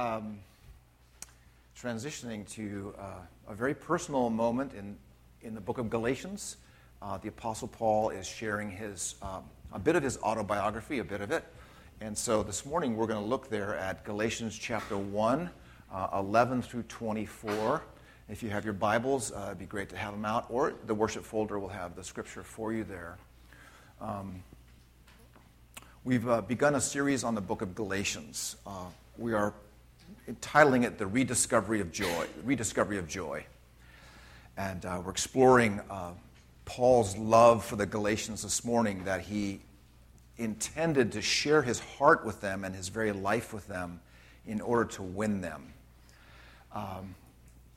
um, transitioning to uh, a very personal moment in, in the book of Galatians. Uh, the Apostle Paul is sharing his, um, a bit of his autobiography, a bit of it. And so this morning we're going to look there at Galatians chapter 1, uh, 11 through 24. If you have your Bibles, uh, it'd be great to have them out, or the worship folder will have the scripture for you there. Um, we've uh, begun a series on the book of Galatians. Uh, we are entitling it The Rediscovery of Joy. Rediscovery of Joy. And uh, we're exploring uh, Paul's love for the Galatians this morning, that he intended to share his heart with them and his very life with them in order to win them. Um,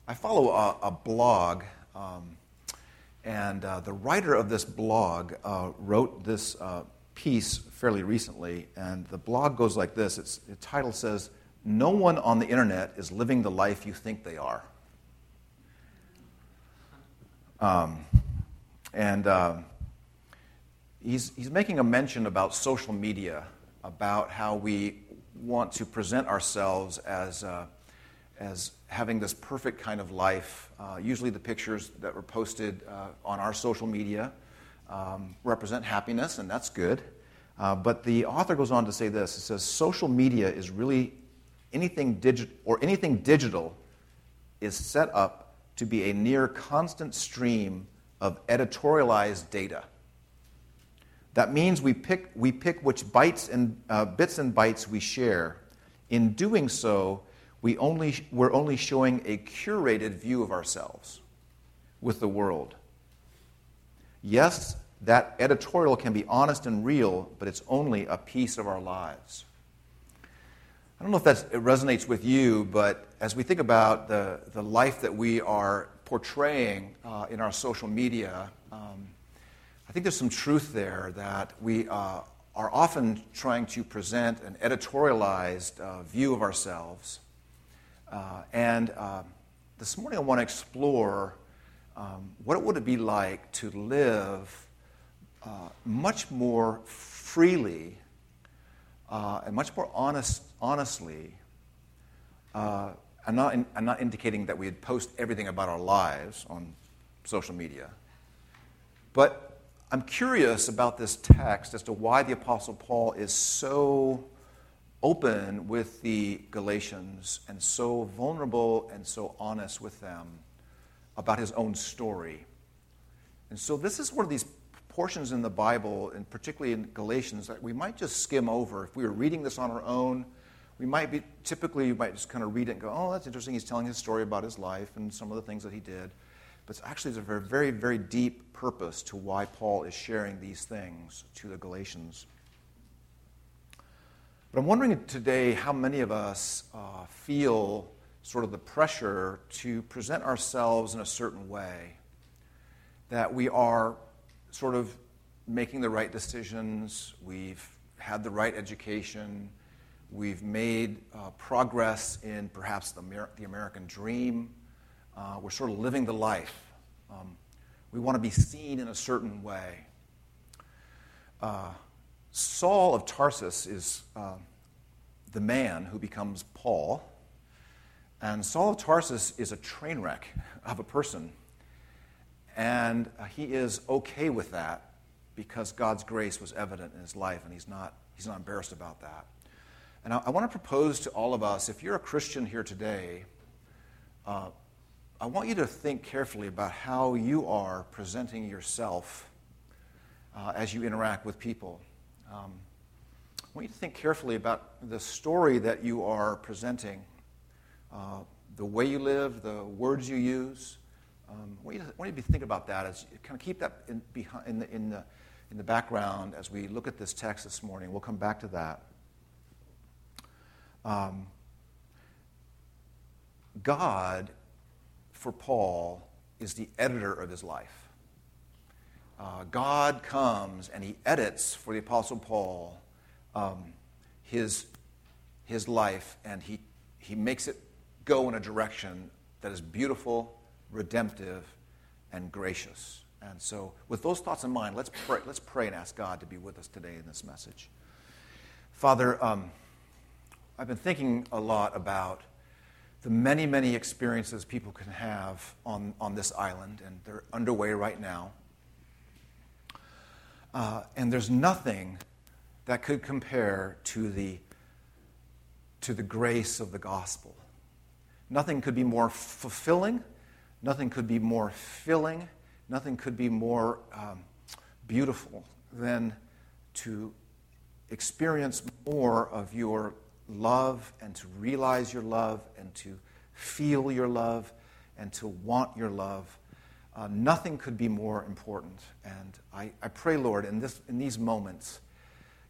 I follow a, a blog, um, and uh, the writer of this blog uh, wrote this uh, piece fairly recently, and the blog goes like this. It's, the title says, No one on the internet is living the life you think they are. Um, and uh, he's, he's making a mention about social media, about how we want to present ourselves as, uh, as having this perfect kind of life. Uh, usually, the pictures that were posted uh, on our social media um, represent happiness, and that's good. Uh, but the author goes on to say this: it says social media is really anything digital or anything digital is set up to be a near constant stream of editorialized data. That means we pick, we pick which bytes and uh, bits and bytes we share. In doing so, we only, we're only showing a curated view of ourselves with the world. Yes, that editorial can be honest and real, but it's only a piece of our lives. I don't know if that resonates with you, but as we think about the, the life that we are portraying uh, in our social media, um, I think there's some truth there that we uh, are often trying to present an editorialized uh, view of ourselves. Uh, and uh, this morning I want to explore um, what it would be like to live uh, much more freely and much more honest, honestly. Uh, I'm, not in, I'm not indicating that we'd post everything about our lives on social media, but I'm curious about this text as to why the Apostle Paul is so open with the Galatians and so vulnerable and so honest with them about his own story. And so, this is one of these portions in the Bible, and particularly in Galatians, that we might just skim over. If we were reading this on our own, we might be typically you might just kind of read it and go, "Oh, that's interesting." He's telling his story about his life and some of the things that he did. But actually, there's a very, very, very deep purpose to why Paul is sharing these things to the Galatians. But I'm wondering today how many of us uh, feel sort of the pressure to present ourselves in a certain way, that we are sort of making the right decisions, we've had the right education, we've made uh, progress in perhaps the, Amer- the American dream. Uh, we're sort of living the life. Um, we want to be seen in a certain way. Uh, Saul of Tarsus is uh, the man who becomes Paul. And Saul of Tarsus is a train wreck of a person. And he is okay with that because God's grace was evident in his life, and he's not, he's not embarrassed about that. And I, I want to propose to all of us if you're a Christian here today, uh, I want you to think carefully about how you are presenting yourself uh, as you interact with people. Um, I want you to think carefully about the story that you are presenting, uh, the way you live, the words you use. Um, I, want you to, I want you to think about that as kind of keep that in, behind, in, the, in, the, in the background as we look at this text this morning. We'll come back to that. Um, God for Paul is the editor of his life. Uh, God comes and he edits for the Apostle Paul um, his, his life and he, he makes it go in a direction that is beautiful, redemptive, and gracious. And so, with those thoughts in mind, let's pray, let's pray and ask God to be with us today in this message. Father, um, I've been thinking a lot about the many, many experiences people can have on, on this island, and they're underway right now. Uh, and there's nothing that could compare to the, to the grace of the gospel. Nothing could be more fulfilling, nothing could be more filling, nothing could be more um, beautiful than to experience more of your love and to realize your love and to feel your love and to want your love. Uh, nothing could be more important. And I, I pray, Lord, in, this, in these moments,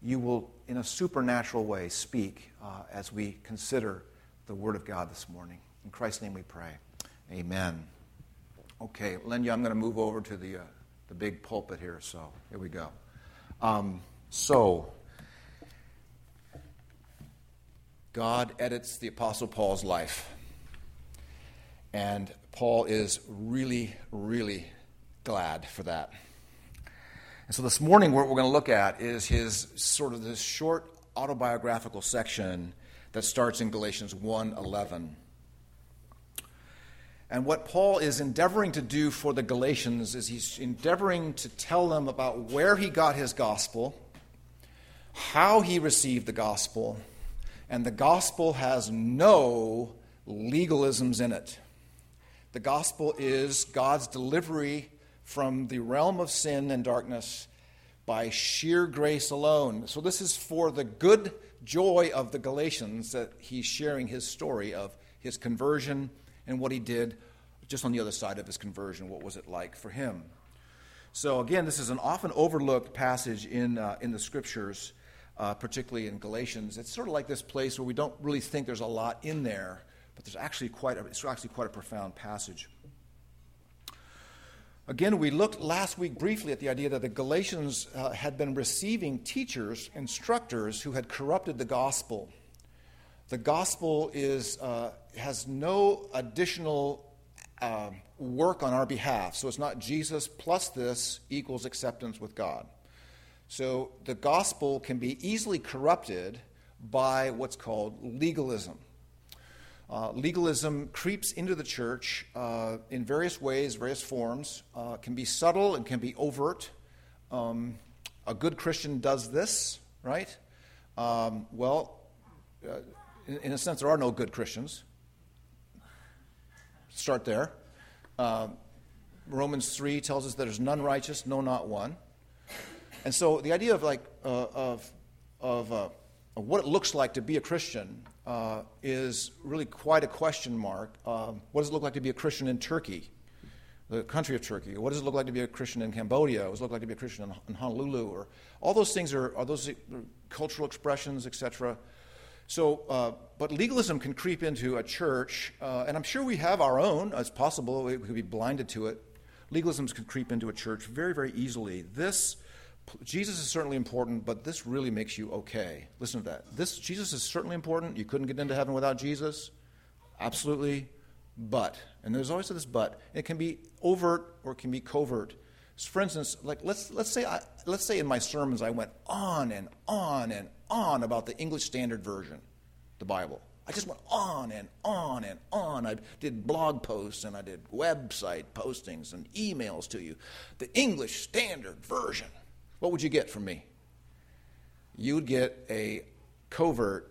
you will, in a supernatural way, speak uh, as we consider the Word of God this morning. In Christ's name we pray. Amen. Okay, Lenya, I'm going to move over to the, uh, the big pulpit here, so here we go. Um, so, God edits the Apostle Paul's life. And Paul is really, really glad for that. And so this morning, what we're going to look at is his sort of this short autobiographical section that starts in Galatians 1:11. And what Paul is endeavoring to do for the Galatians is he's endeavoring to tell them about where he got his gospel, how he received the gospel, and the gospel has no legalisms in it. The gospel is God's delivery from the realm of sin and darkness by sheer grace alone. So, this is for the good joy of the Galatians that he's sharing his story of his conversion and what he did just on the other side of his conversion. What was it like for him? So, again, this is an often overlooked passage in, uh, in the scriptures uh, particularly in Galatians. It's sort of like this place where we don't really think there's a lot in there, but there's actually quite a, it's actually quite a profound passage. Again, we looked last week briefly at the idea that the Galatians uh, had been receiving teachers, instructors who had corrupted the gospel. The gospel is, uh, has no additional uh, work on our behalf. So it's not Jesus plus this equals acceptance with God. So the gospel can be easily corrupted by what's called legalism. Uh, legalism creeps into the church uh, in various ways, various forms. Uh, can be subtle and can be overt. Um, a good Christian does this, right? Um, well, uh, in, in, a sense, there are no good Christians. Start there. Uh, Romans 3 tells us that there's none righteous, no, not one. And so the idea of like uh, of of, uh, what it looks like to be a Christian uh, is really quite a question mark. Um, what does it look like to be a Christian in Turkey, the country of Turkey? What does it look like to be a Christian in Cambodia? What does it look like to be a Christian in, in Honolulu? Or all those things are are those cultural expressions, etc. So, uh, but legalism can creep into a church, uh, and I'm sure we have our own. It's possible we could be blinded to it. Legalisms can creep into a church very, very easily. This Jesus is certainly important, but this really makes you okay. Listen to that. This Jesus is certainly important. You couldn't get into heaven without Jesus. Absolutely. But, and there's always this but. It can be overt or it can be covert. So for instance, like let's let's say I, let's say in my sermons I went on and on and on about the English Standard Version, the Bible. I just went on and on and on. I did blog posts and I did website postings and emails to you. The English Standard Version what would you get from me? You would get a covert,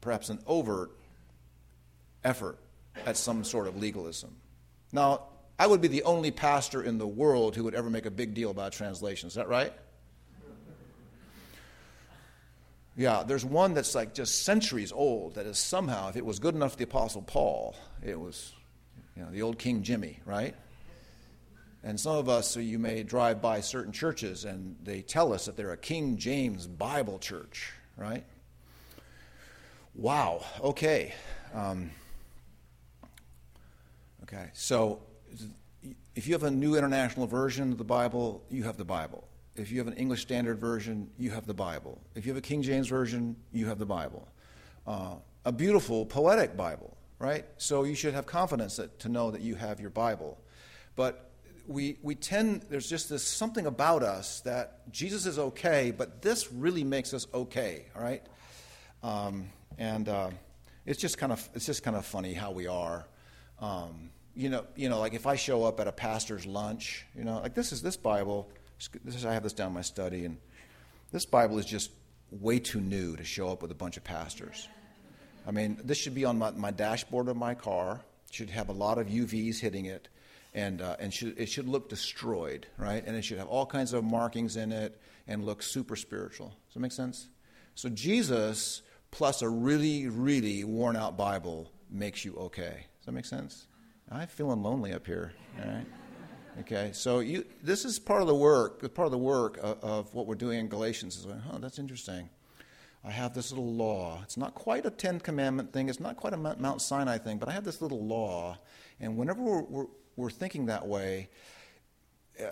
perhaps an overt effort at some sort of legalism. Now, I would be the only pastor in the world who would ever make a big deal about translation. Is that right? Yeah, there's one that's like just centuries old that is somehow, if it was good enough for the Apostle Paul, it was, you know, the old King Jimmy, right? And some of us, so you may drive by certain churches and they tell us that they're a King James Bible church, right? Wow, okay. Um, okay, so if you have a new international version of the Bible, you have the Bible. If you have an English Standard Version, you have the Bible. If you have a King James Version, you have the Bible. Uh, a beautiful, poetic Bible, right? So you should have confidence that, to know that you have your Bible. But we, we tend, there's just this something about us that Jesus is okay, but this really makes us okay, all right? Um, and uh, it's just kind of it's just kind of funny how we are. Um, you know, you know, like if I show up at a pastor's lunch, you know, like this is this Bible. This is I have this down my study, and this Bible is just way too new to show up with a bunch of pastors. I mean, this should be on my, my dashboard of my car. Should have a lot of UVs hitting it, and uh, and should, it should look destroyed, right? And it should have all kinds of markings in it and look super spiritual. Does that make sense? So Jesus plus a really, really worn out Bible makes you okay. Does that make sense? I'm feeling lonely up here. All right. Okay, so you, this is part of the work. Part of the work of, of what we're doing in Galatians is, like, oh, that's interesting. I have this little law. It's not quite a Ten Commandment thing. It's not quite a Mount Sinai thing, but I have this little law. And whenever we're, we're, we're thinking that way, uh,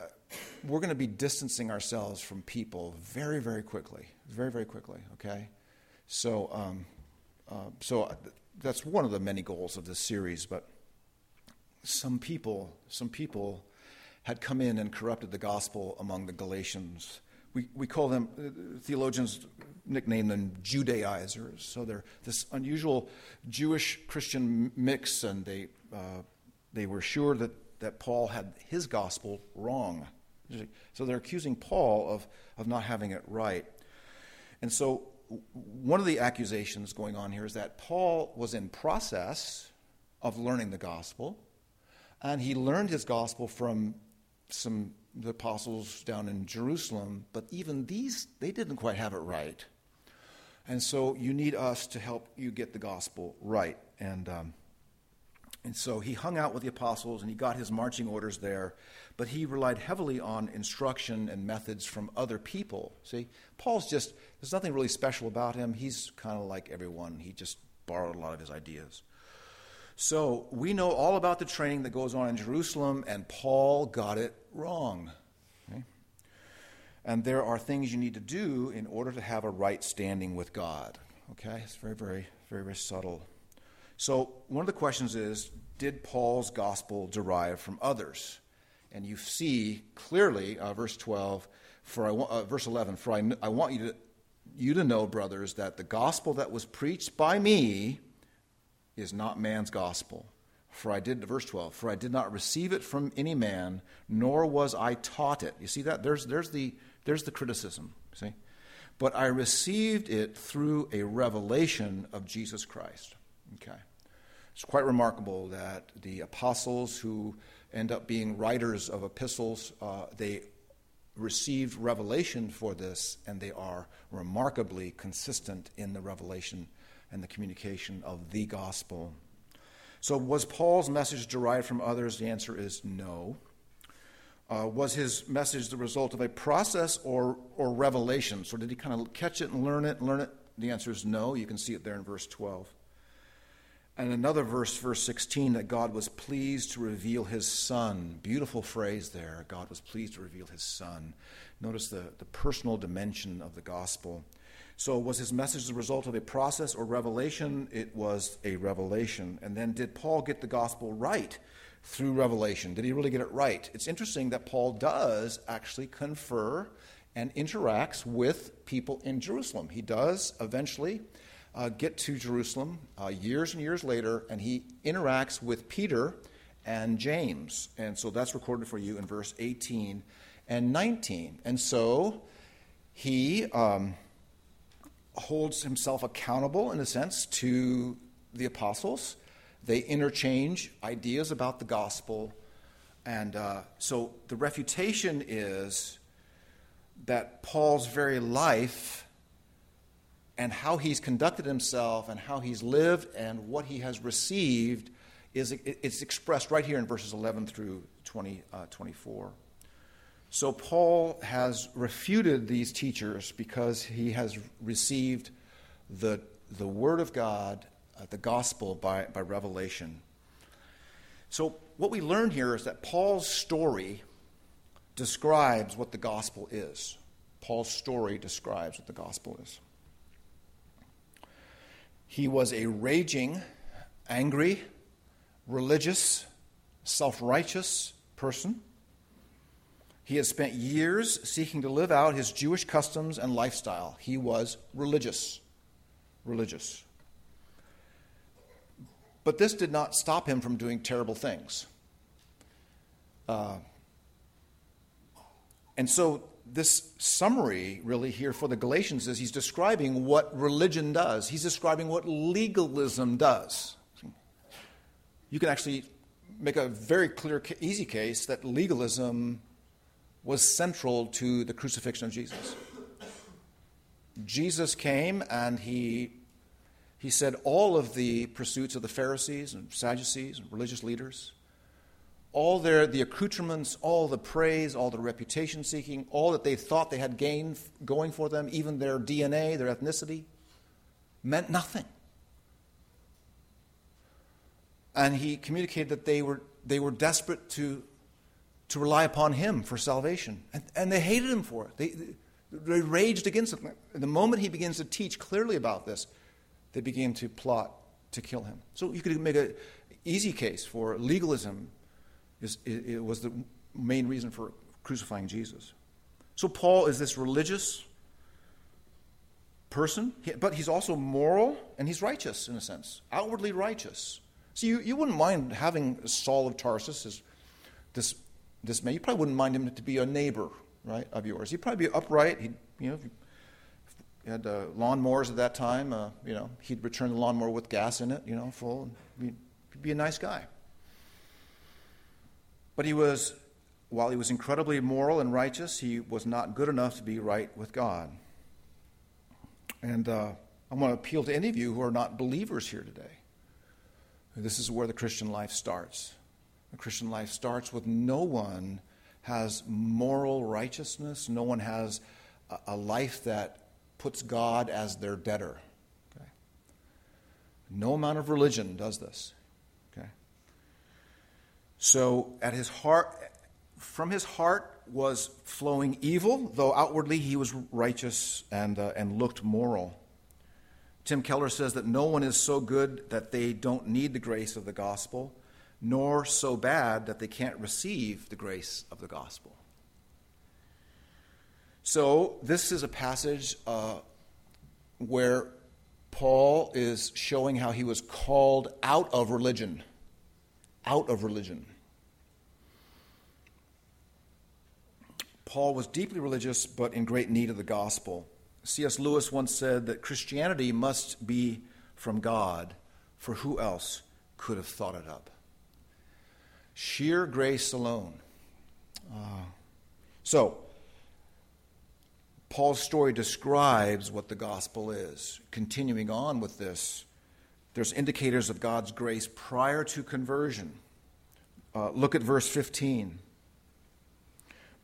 we're going to be distancing ourselves from people very, very quickly. Very, very quickly. Okay, so um, uh, so that's one of the many goals of this series. But some people, some people had come in and corrupted the gospel among the Galatians. We, we call them, uh, theologians nickname them Judaizers. So they're this unusual Jewish Christian mix, and they, uh, they were sure that, that Paul had his gospel wrong. So they're accusing Paul of, of not having it right. And so one of the accusations going on here is that Paul was in process of learning the gospel, and he learned his gospel from some the apostles down in Jerusalem, but even these, they didn't quite have it right. And so you need us to help you get the gospel right. And, um, and so he hung out with the apostles and he got his marching orders there, but he relied heavily on instruction and methods from other people. See, Paul's just, there's nothing really special about him. He's kind of like everyone, he just borrowed a lot of his ideas. So we know all about the training that goes on in Jerusalem, and Paul got it wrong. Okay? And there are things you need to do in order to have a right standing with God. Okay? It's very, very, very, very subtle. So one of the questions is Did Paul's gospel derive from others? And you see clearly, uh, verse 12, for I, uh, verse 11, for I, I want you to, you to know, brothers, that the gospel that was preached by me is not man's gospel. For I did, verse 12, for I did not receive it from any man, nor was I taught it. You see that? There's, there's, the, there's the criticism, see? But I received it through a revelation of Jesus Christ. Okay. It's quite remarkable that the apostles who end up being writers of epistles, uh, they received revelation for this, and they are remarkably consistent in the revelation and the communication of the gospel. So, was Paul's message derived from others? The answer is no. Uh, was his message the result of a process or, or revelation? So, did he kind of catch it and learn it and learn it? The answer is no. You can see it there in verse 12. And another verse, verse 16, that God was pleased to reveal his Son. Beautiful phrase there. God was pleased to reveal his Son. Notice the, the personal dimension of the gospel. So, was his message the result of a process or revelation? It was a revelation. And then, did Paul get the gospel right through revelation? Did he really get it right? It's interesting that Paul does actually confer and interacts with people in Jerusalem. He does eventually uh, get to Jerusalem uh, years and years later, and he interacts with Peter and James. And so that's recorded for you in verse 18 and 19. And so he. Um, holds himself accountable, in a sense, to the apostles. They interchange ideas about the gospel. And uh, so the refutation is that Paul's very life and how he's conducted himself and how he's lived and what he has received is it's expressed right here in verses 11 through 20, uh, 24. So Paul has refuted these teachers because he has received the, the Word of God, uh, the gospel, by, by revelation. So what we learn here is that Paul's story describes what the gospel is. Paul's story describes what the gospel is. He was a raging, angry, religious, self righteous person he had spent years seeking to live out his Jewish customs and lifestyle. He was religious. religious. But this did not stop him from doing terrible things. Uh, and so, this summary really here for the Galatians is he's describing what religion does, he's describing what legalism does. You can actually make a very clear, easy case that legalism was central to the crucifixion of Jesus. Jesus came and he, he said all of the pursuits of the Pharisees and Sadducees and religious leaders, all their, the accoutrements, all the praise, all the reputation seeking, all that they thought they had gained going for them, even their DNA, their ethnicity, meant nothing. And he communicated that they were, they were desperate to to rely upon him for salvation. And, and they hated him for it. They, they raged against him. And the moment he begins to teach clearly about this, they begin to plot to kill him. So you could make an easy case for legalism is, it was the main reason for crucifying Jesus. So Paul is this religious person, but he's also moral and he's righteous in a sense, outwardly righteous. So you, you wouldn't mind having Saul of Tarsus as this this man, you probably wouldn't mind him to be a neighbor, right, of yours. He'd probably be upright. He'd, you know, you had uh, lawnmowers at that time, uh, you know, he'd return the lawnmower with gas in it, you know, full. He'd be a nice guy. But he was, while he was incredibly moral and righteous, he was not good enough to be right with God. And uh, I want to appeal to any of you who are not believers here today. This is where the Christian life starts. The Christian life starts with no one has moral righteousness, no one has a, life that puts God as their debtor. Okay? No amount of religion does this. So, at his heart, from his heart was flowing evil, though outwardly he was righteous and, uh, and looked moral. Tim Keller says that no one is so good that they don't need the grace of the gospel nor so bad that they can't receive the grace of the gospel. So, this is a passage uh, where Paul is showing how he was called out of religion. Out of religion. Paul was deeply religious, but in great need of the gospel. C.S. Lewis once said that Christianity must be from God, for who else could have thought it up? Sheer grace alone. Uh, so, Paul's story describes what the gospel is. Continuing on with this, there's indicators of God's grace prior to conversion. Uh, look at verse 15.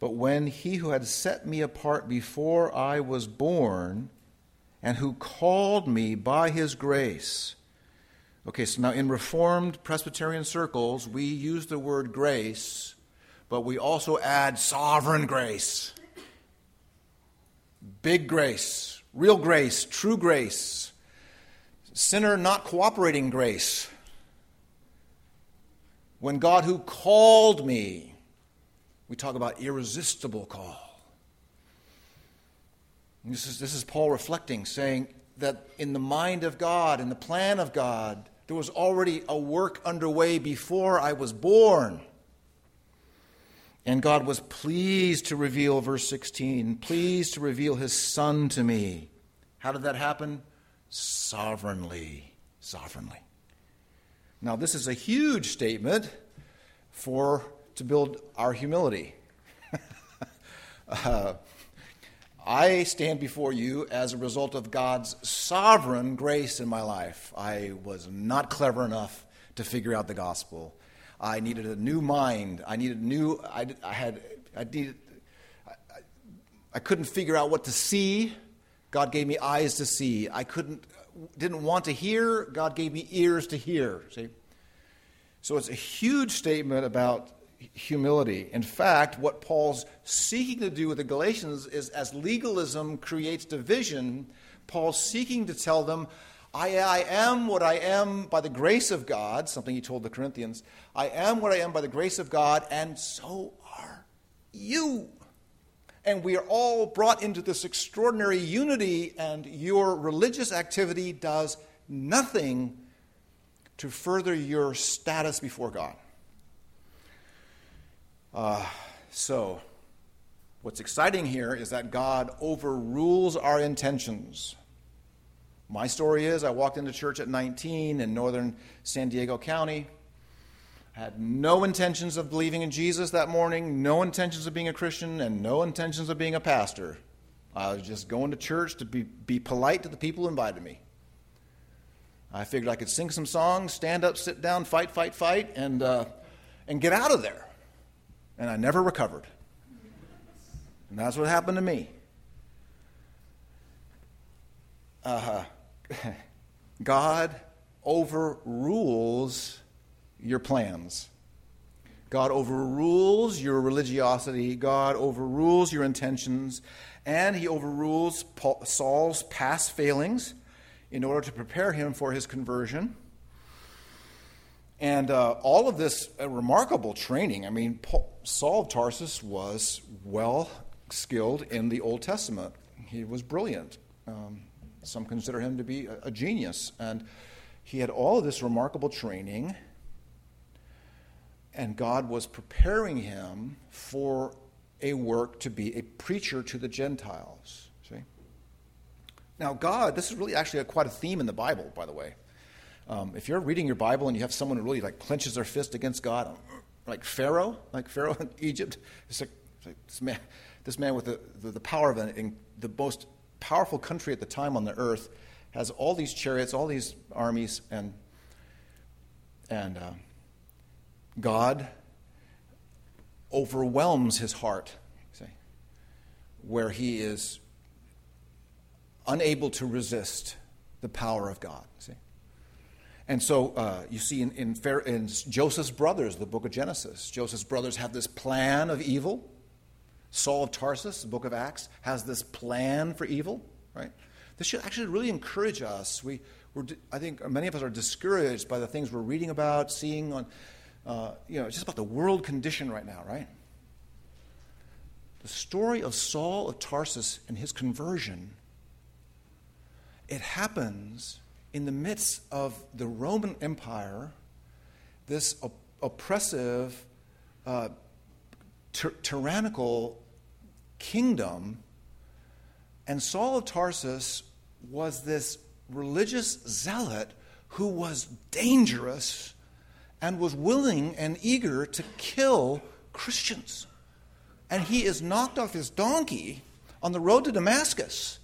But when he who had set me apart before I was born, and who called me by his grace, Okay, so now in Reformed Presbyterian circles, we use the word grace, but we also add sovereign grace. Big grace, real grace, true grace, sinner not cooperating grace. When God who called me, we talk about irresistible call. This is, this is Paul reflecting, saying that in the mind of God, in the plan of God, there was already a work underway before I was born. And God was pleased to reveal, verse 16, pleased to reveal his Son to me. How did that happen? Sovereignly. Sovereignly. Now, this is a huge statement for to build our humility. uh, I stand before you as a result of God's sovereign grace in my life. I was not clever enough to figure out the gospel. I needed a new mind. I needed new. I, I had. I needed. I, I couldn't figure out what to see. God gave me eyes to see. I couldn't. Didn't want to hear. God gave me ears to hear. See. So it's a huge statement about humility. In fact, what Paul's seeking to do with the Galatians is as legalism creates division, Paul's seeking to tell them, I, I, am what I am by the grace of God, something he told the Corinthians. I am what I am by the grace of God, and so are you. and we are all brought into this extraordinary unity, and your religious activity does nothing to further your status before God. Uh, so, what's exciting here is that God overrules our intentions. My story is I walked into church at 19 in northern San Diego County. I had no intentions of believing in Jesus that morning, no intentions of being a Christian, and no intentions of being a pastor. I was just going to church to be, be polite to the people who invited me. I figured I could sing some songs, stand up, sit down, fight, fight, fight, and, uh, and get out of there. And I never recovered. And that's what happened to me. Uh, God overrules your plans. God overrules your religiosity. God overrules your intentions. And he overrules Paul, Saul's past failings in order to prepare him for his conversion. And uh, all of this uh, remarkable training. I mean, Paul, Saul of Tarsus was well skilled in the Old Testament. He was brilliant. Um, some consider him to be a, a genius. And he had all of this remarkable training and God was preparing him for a work to be a preacher to the Gentiles. See? Now, God, this is really actually a, quite a theme in the Bible, by the way. Um, if you're reading your Bible and you have someone who really like clenches their fist against God, like Pharaoh, like Pharaoh in Egypt, it's like, it's like this man, this man with the, the, the power of an, the most powerful country at the time on the earth, has all these chariots, all these armies, and and uh, God overwhelms his heart, see, where he is unable to resist the power of God. See? And so uh, you see in, in, in, Joseph's brothers, the book of Genesis, Joseph's brothers have this plan of evil. Saul of Tarsus, the book of Acts, has this plan for evil, right? This should actually really encourage us. We, we're, I think many of us are discouraged by the things we're reading about, seeing on uh, you know, just about the world condition right now, right? The story of Saul of Tarsus and his conversion, it happens in the midst of the Roman Empire, this op- oppressive, uh, ty- tyrannical kingdom. And Saul of Tarsus was this religious zealot who was dangerous and was willing and eager to kill Christians. And he is knocked off his donkey on the road to Damascus.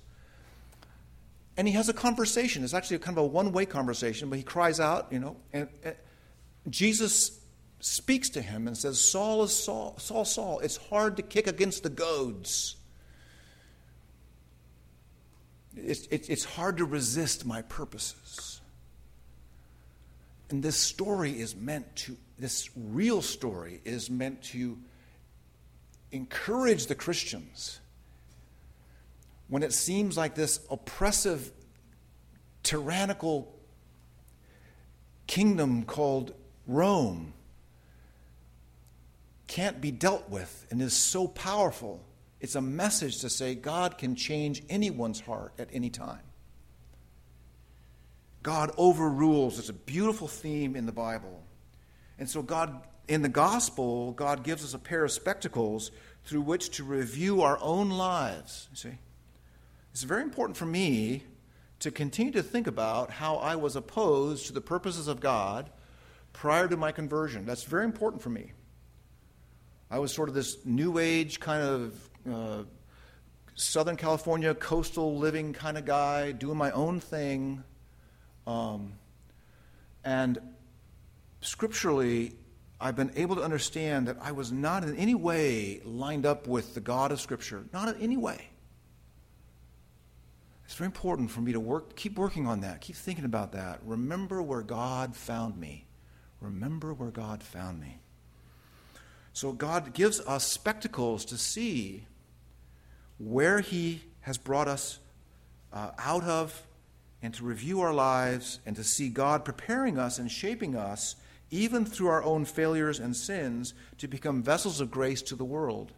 And he has a conversation. It's actually kind of a one way conversation, but he cries out, you know, and, and Jesus speaks to him and says, Saul is Saul, Saul, Saul, it's hard to kick against the goads. It's, it's, it's hard to resist my purposes. And this story is meant to, this real story is meant to encourage the Christians when it seems like this oppressive, tyrannical kingdom called Rome can't be dealt with and is so powerful. It's a message to say God can change anyone's heart at any time. God overrules. It's a beautiful theme in the Bible. And so, God, in the gospel, God gives us a pair of spectacles through which to review our own lives. You see? It's very important for me to continue to think about how I was opposed to the purposes of God prior to my conversion. That's very important for me. I was sort of this new age kind of uh, Southern California coastal living kind of guy, doing my own thing. Um, and scripturally, I've been able to understand that I was not in any way lined up with the God of Scripture. Not in any way. It's very important for me to work, keep working on that, keep thinking about that. Remember where God found me. Remember where God found me. So God gives us spectacles to see where He has brought us uh, out of and to review our lives and to see God preparing us and shaping us, even through our own failures and sins, to become vessels of grace to the world.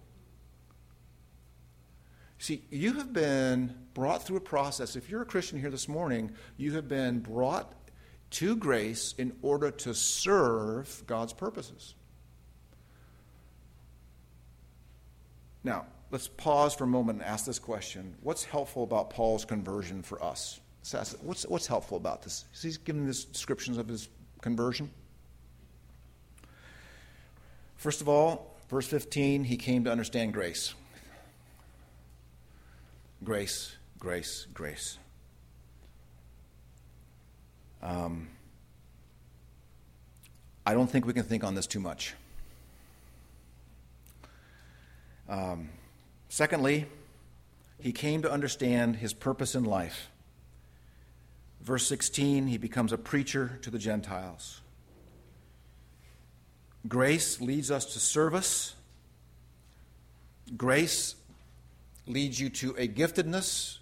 See, you have been brought through a process. If you're a Christian here this morning, you have been brought to grace in order to serve God's purposes. Now, let's pause for a moment and ask this question What's helpful about Paul's conversion for us? what's, what's helpful about this? He's giving us descriptions of his conversion. First of all, verse 15, he came to understand grace. Grace, grace, grace. Um, I don't think we can think on this too much. Um, secondly, he came to understand his purpose in life. Verse 16, he becomes a preacher to the Gentiles. Grace leads us to service. Grace leads you to a giftedness.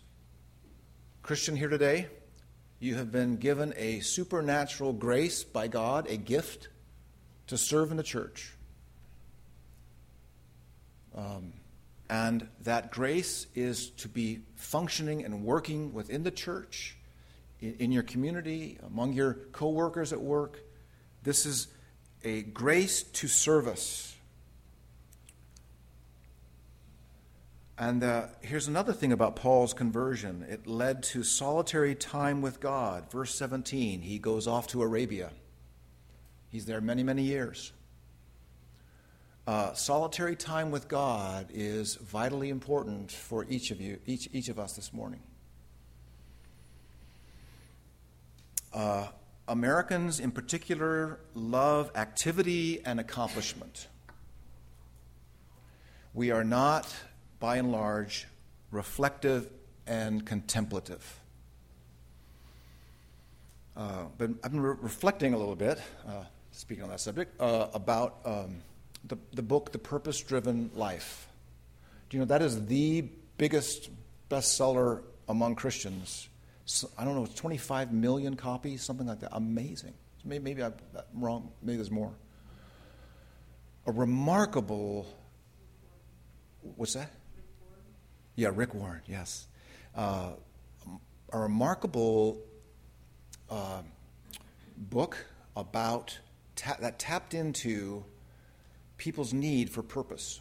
Christian here today, you have been given a supernatural grace by God, a gift to serve in the church. Um, and that grace is to be functioning and working within the church, in, in your community, among your coworkers at work. This is a grace to service. And uh, here's another thing about Paul's conversion it led to solitary time with God. Verse 17, he goes off to Arabia. He's there many, many years. Uh, solitary time with God is vitally important for each of you, each, each of us this morning. Uh, Americans, in particular, love activity and accomplishment. We are not, by and large, reflective and contemplative. Uh, but I've been re- reflecting a little bit, uh, speaking on that subject, uh, about um, the, the book, The Purpose Driven Life. Do you know that is the biggest bestseller among Christians? So, I don't know, 25 million copies, something like that. Amazing. Maybe, maybe I'm wrong, maybe there's more. A remarkable, what's that? Yeah, Rick Warren, yes. Uh, a remarkable uh, book about ta- that tapped into people's need for purpose.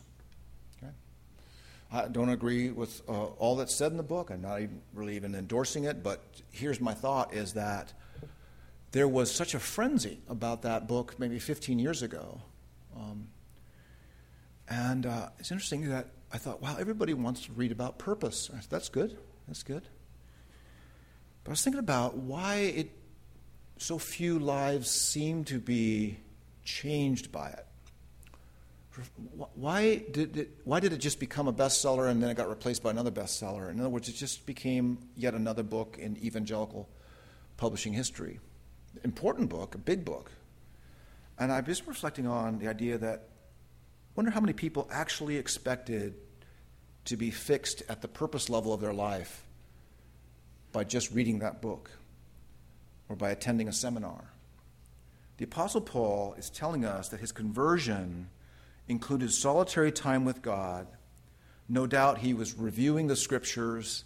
I don't agree with uh, all that's said in the book. I'm not even really even endorsing it, but here's my thought is that there was such a frenzy about that book maybe 15 years ago. Um, and uh, it's interesting that I thought, wow, everybody wants to read about purpose. Said, That's good. That's good. But I was thinking about why it so few lives seem to be changed by it. Why did it, why did it just become a bestseller and then it got replaced by another bestseller? In other words, it just became yet another book in evangelical publishing history. Important book, a big book. And I'm just reflecting on the idea that wonder how many people actually expected to be fixed at the purpose level of their life by just reading that book or by attending a seminar. The Apostle Paul is telling us that his conversion included solitary time with God. No doubt he was reviewing the scriptures.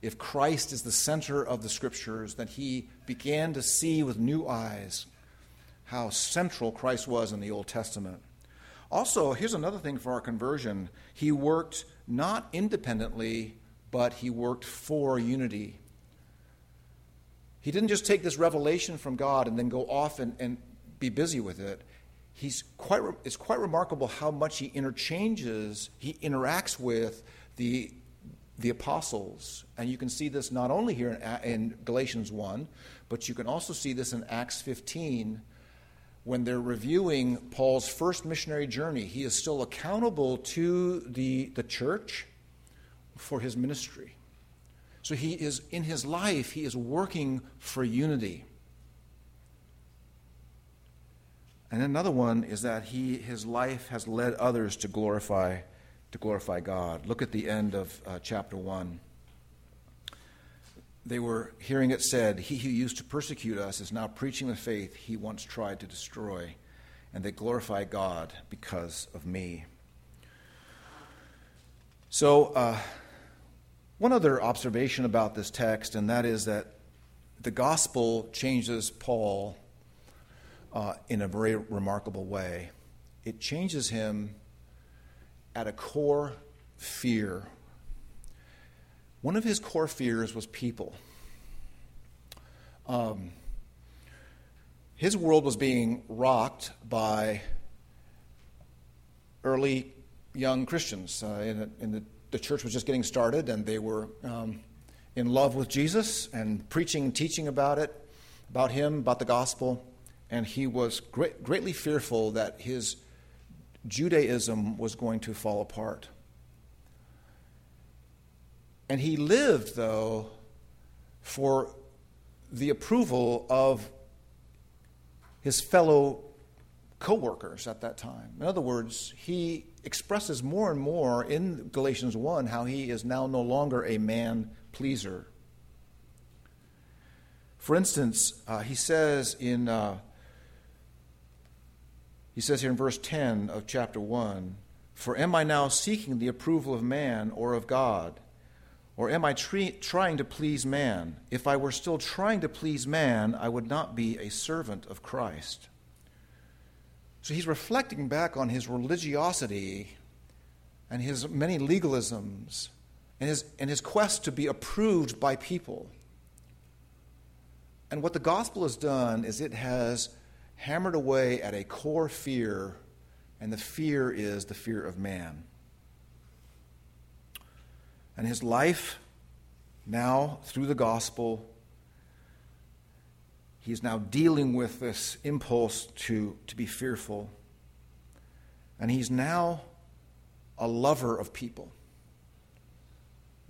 If Christ is the center of the scriptures, then he began to see with new eyes how central Christ was in the Old Testament. Also, here's another thing for our conversion he worked not independently, but he worked for unity. He didn't just take this revelation from God and then go off and, and be busy with it he's quite, it's quite remarkable how much he interchanges, he interacts with the, the apostles. And you can see this not only here in, in Galatians 1, but you can also see this in Acts 15 when they're reviewing Paul's first missionary journey. He is still accountable to the, the church for his ministry. So he is, in his life, he is working for unity. And another one is that he, his life has led others to glorify, to glorify God. Look at the end of uh, chapter 1. They were hearing it said, He who used to persecute us is now preaching the faith he once tried to destroy, and they glorify God because of me. So, uh, One other observation about this text, and that is that the gospel changes Paul uh, in a very remarkable way. It changes him at a core fear. One of his core fears was people. Um, his world was being rocked by early young Christians. Uh, in, in the, the, church was just getting started, and they were um, in love with Jesus and preaching and teaching about it, about him, about the gospel. And he was great, greatly fearful that his Judaism was going to fall apart. And he lived, though, for the approval of his fellow co workers at that time. In other words, he expresses more and more in Galatians 1 how he is now no longer a man pleaser. For instance, uh, he says in uh, he says here in verse 10 of chapter 1 For am I now seeking the approval of man or of God? Or am I tre- trying to please man? If I were still trying to please man, I would not be a servant of Christ. So he's reflecting back on his religiosity and his many legalisms and his, and his quest to be approved by people. And what the gospel has done is it has hammered away at a core fear, and the fear is the fear of man. And his life, now through the gospel, he's now dealing with this impulse to, to be fearful. And he's now a lover of people.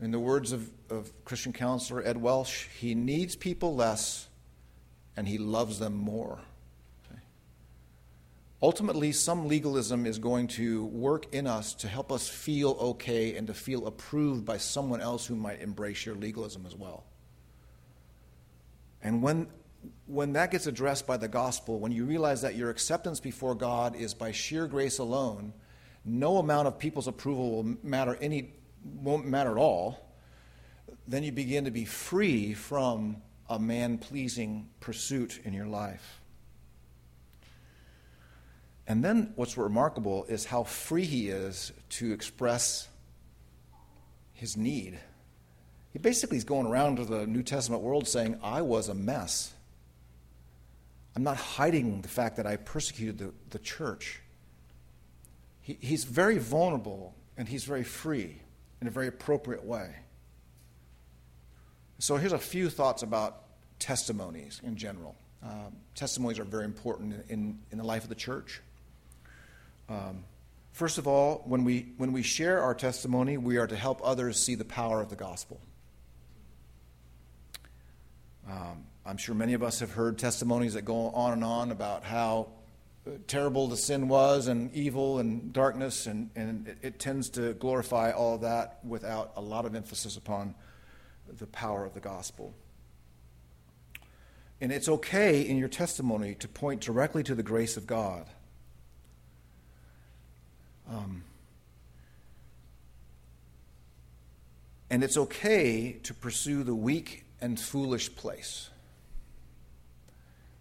In the words of, of Christian counselor Ed Welch, he needs people less and he loves them more. Ultimately, some legalism is going to work in us to help us feel okay and to feel approved by someone else who might embrace your legalism as well. And when, when that gets addressed by the gospel, when you realize that your acceptance before God is by sheer grace alone, no amount of people's approval will matter any won't matter at all, then you begin to be free from a man pleasing pursuit in your life. And then what's remarkable is how free he is to express his need. He basically is going around to the New Testament world saying, I was a mess. I'm not hiding the fact that I persecuted the, the church. He, he's very vulnerable and he's very free in a very appropriate way. So here's a few thoughts about testimonies in general. Um, testimonies are very important in, in, in the life of the church. Um, first of all, when we, when we share our testimony, we are to help others see the power of the gospel. Um, I'm sure many of us have heard testimonies that go on and on about how terrible the sin was and evil and darkness, and, and it, it tends to glorify all that without a lot of emphasis upon the power of the gospel. And it's okay in your testimony to point directly to the grace of God. Um, and it's okay to pursue the weak and foolish place.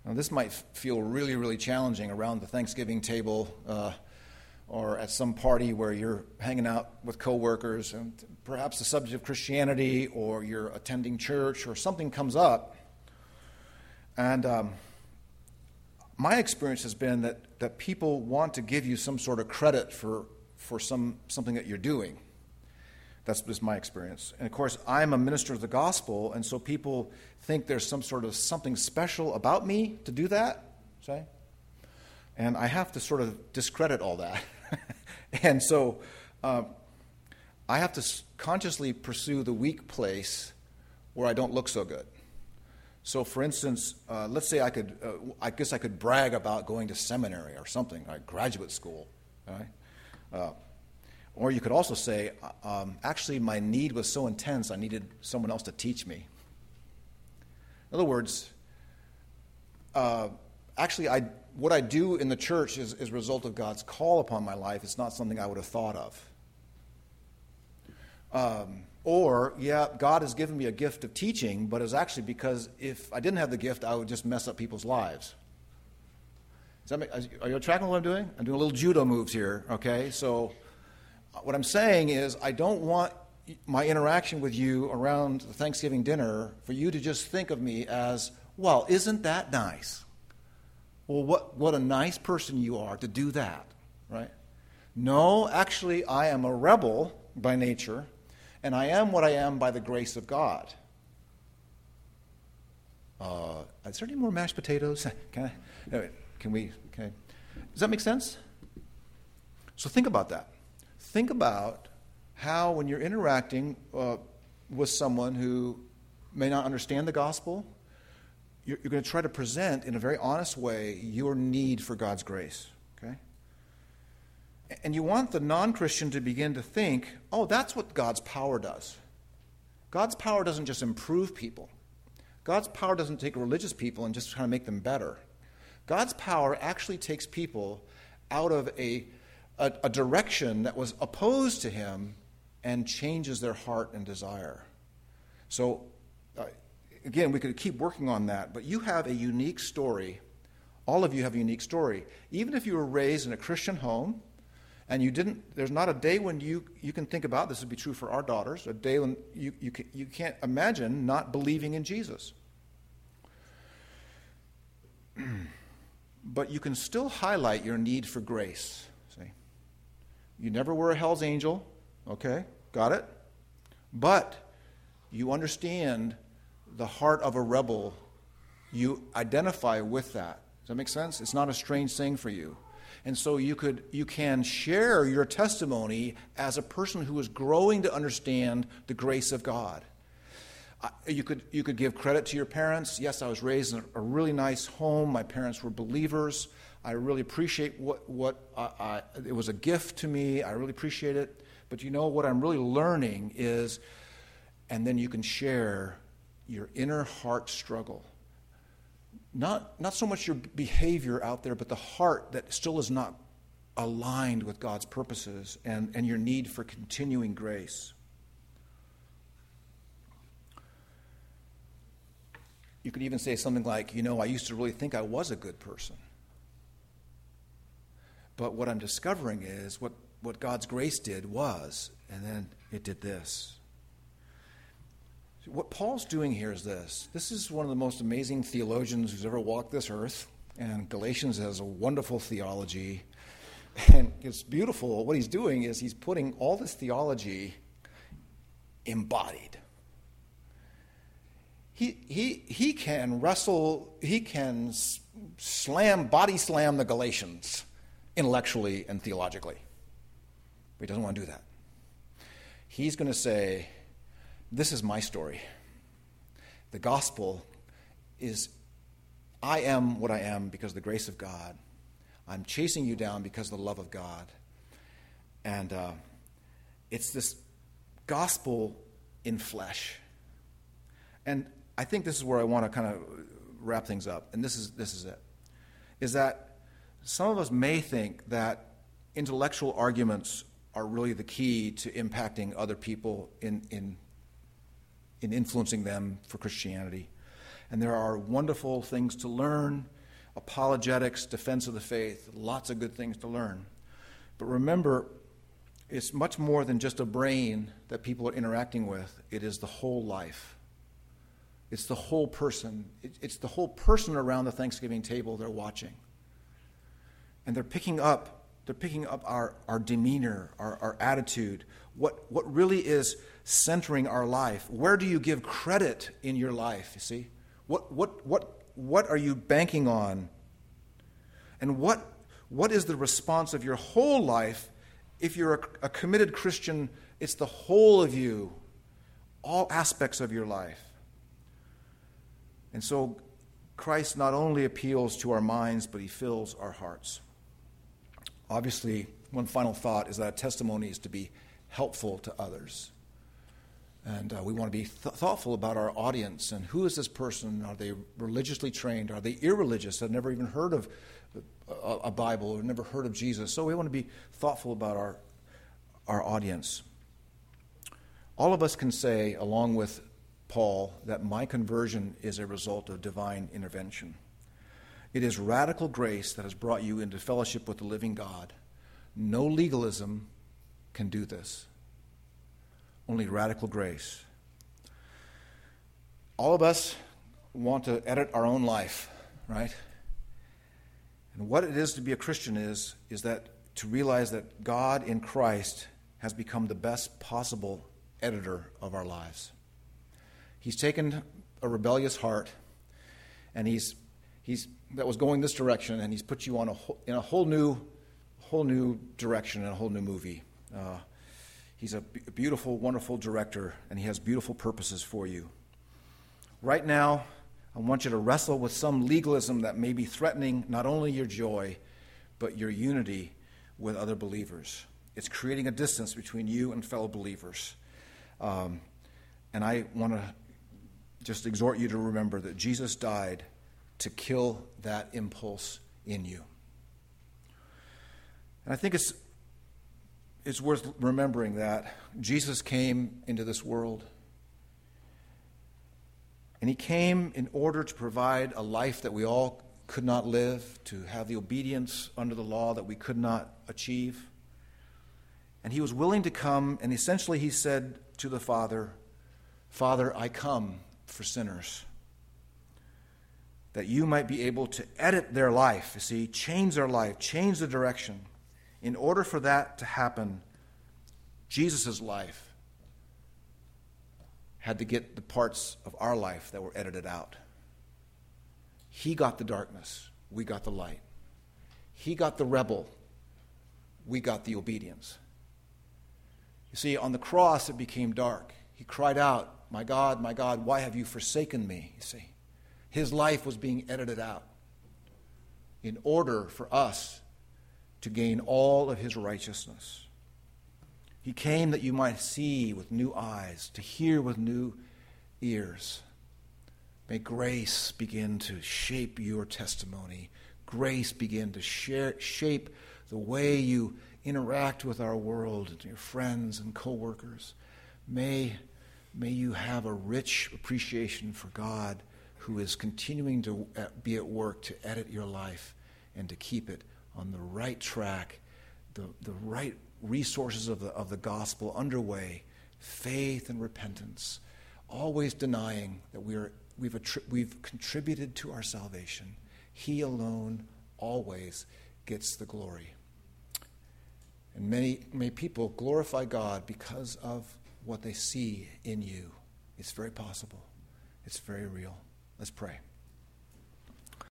Now, this might feel really, really challenging around the Thanksgiving table uh, or at some party where you're hanging out with coworkers and perhaps the subject of Christianity or you're attending church or something comes up. And um, my experience has been that, that people want to give you some sort of credit for, for some, something that you're doing. That's just my experience. And of course, I'm a minister of the gospel, and so people think there's some sort of something special about me to do that, say? And I have to sort of discredit all that. and so uh, I have to consciously pursue the weak place where I don't look so good. So, for instance, uh, let's say I could, uh, I guess I could brag about going to seminary or something, like graduate school, right? Uh, or you could also say, uh, um, actually, my need was so intense, I needed someone else to teach me. In other words, uh, actually, I, what I do in the church is, is a result of God's call upon my life. It's not something I would have thought of. Um, Or, yeah, God has given me a gift of teaching, but it's actually because if I didn't have the gift, I would just mess up people's lives. Make, are you tracking what I'm doing? I'm doing a little judo moves here, okay? So, uh, what I'm saying is, I don't want my interaction with you around the Thanksgiving dinner for you to just think of me as, well, isn't that nice? Well, what, what a nice person you are to do that, right? No, actually, I am a rebel by nature, and I am what I am by the grace of God. Uh, is there any more mashed potatoes? Can, I, can we? Okay. Does that make sense? So think about that. Think about how, when you're interacting uh, with someone who may not understand the gospel, you're, you're going to try to present in a very honest way your need for God's grace. And you want the non Christian to begin to think, oh, that's what God's power does. God's power doesn't just improve people, God's power doesn't take religious people and just kind of make them better. God's power actually takes people out of a, a, a direction that was opposed to Him and changes their heart and desire. So, uh, again, we could keep working on that, but you have a unique story. All of you have a unique story. Even if you were raised in a Christian home, and you didn't, there's not a day when you, you can think about, this would be true for our daughters, a day when you, you, can, you can't imagine not believing in Jesus. but you can still highlight your need for grace. See? You never were a hell's angel, okay? Got it? But you understand the heart of a rebel, you identify with that. Does that make sense? It's not a strange thing for you. And so you could you can share your testimony as a person who is growing to understand the grace of God. You could, you could give credit to your parents. Yes, I was raised in a really nice home. My parents were believers. I really appreciate what, what I, I, it was a gift to me. I really appreciate it. But you know what I'm really learning is, and then you can share your inner heart struggle. Not, not so much your behavior out there, but the heart that still is not aligned with God's purposes and, and your need for continuing grace. You could even say something like, You know, I used to really think I was a good person. But what I'm discovering is what, what God's grace did was, and then it did this. What Paul's doing here is this this is one of the most amazing theologians who's ever walked this earth, and Galatians has a wonderful theology. And it's beautiful. What he's doing is he's putting all this theology embodied. He, he, he can wrestle, he can slam, body slam the Galatians intellectually and theologically. But he doesn't want to do that. He's going to say, this is my story. The gospel is I am what I am because of the grace of God. I'm chasing you down because of the love of God. And uh, it's this gospel in flesh. And I think this is where I want to kind of wrap things up. And this is, this is it. Is that some of us may think that intellectual arguments are really the key to impacting other people in, in in influencing them for Christianity. And there are wonderful things to learn apologetics, defense of the faith, lots of good things to learn. But remember, it's much more than just a brain that people are interacting with, it is the whole life. It's the whole person. It's the whole person around the Thanksgiving table they're watching. And they're picking up, they're picking up our, our demeanor, our, our attitude, what, what really is centering our life. Where do you give credit in your life? You see? What, what, what, what are you banking on? And what, what is the response of your whole life if you're a, a committed Christian? It's the whole of you, all aspects of your life. And so Christ not only appeals to our minds, but he fills our hearts. Obviously, one final thought is that a testimony is to be helpful to others. And uh, we want to be th- thoughtful about our audience and who is this person? Are they religiously trained? Are they irreligious? Have never even heard of a, a Bible or never heard of Jesus? So we want to be thoughtful about our, our audience. All of us can say, along with Paul, that my conversion is a result of divine intervention. It is radical grace that has brought you into fellowship with the living God. No legalism can do this, only radical grace. All of us want to edit our own life, right? And what it is to be a Christian is, is that to realize that God in Christ has become the best possible editor of our lives. He's taken a rebellious heart and he's, he's that was going this direction and he's put you on a whole, in a whole new whole new direction and a whole new movie. Uh, he's a beautiful, wonderful director and he has beautiful purposes for you. Right now, I want you to wrestle with some legalism that may be threatening not only your joy, but your unity with other believers. It's creating a distance between you and fellow believers. Um, and I want to just exhort you to remember that Jesus died to kill that impulse in you. And I think it's, it's worth remembering that Jesus came into this world. And he came in order to provide a life that we all could not live, to have the obedience under the law that we could not achieve. And he was willing to come, and essentially he said to the Father, Father, I come for sinners. That you might be able to edit their life, you see, change their life, change the direction. In order for that to happen, Jesus' life had to get the parts of our life that were edited out. He got the darkness, we got the light. He got the rebel, we got the obedience. You see, on the cross it became dark. He cried out, My God, my God, why have you forsaken me? You see, his life was being edited out in order for us to gain all of his righteousness. He came that you might see with new eyes, to hear with new ears. May grace begin to shape your testimony. Grace begin to share, shape the way you interact with our world and your friends and coworkers. May, may you have a rich appreciation for God who is continuing to be at work to edit your life and to keep it on the right track, the, the right resources of the, of the gospel underway, faith and repentance, always denying that we are, we've, attri- we've contributed to our salvation. He alone always gets the glory. And many, may people glorify God because of what they see in you. It's very possible, it's very real. Let's pray.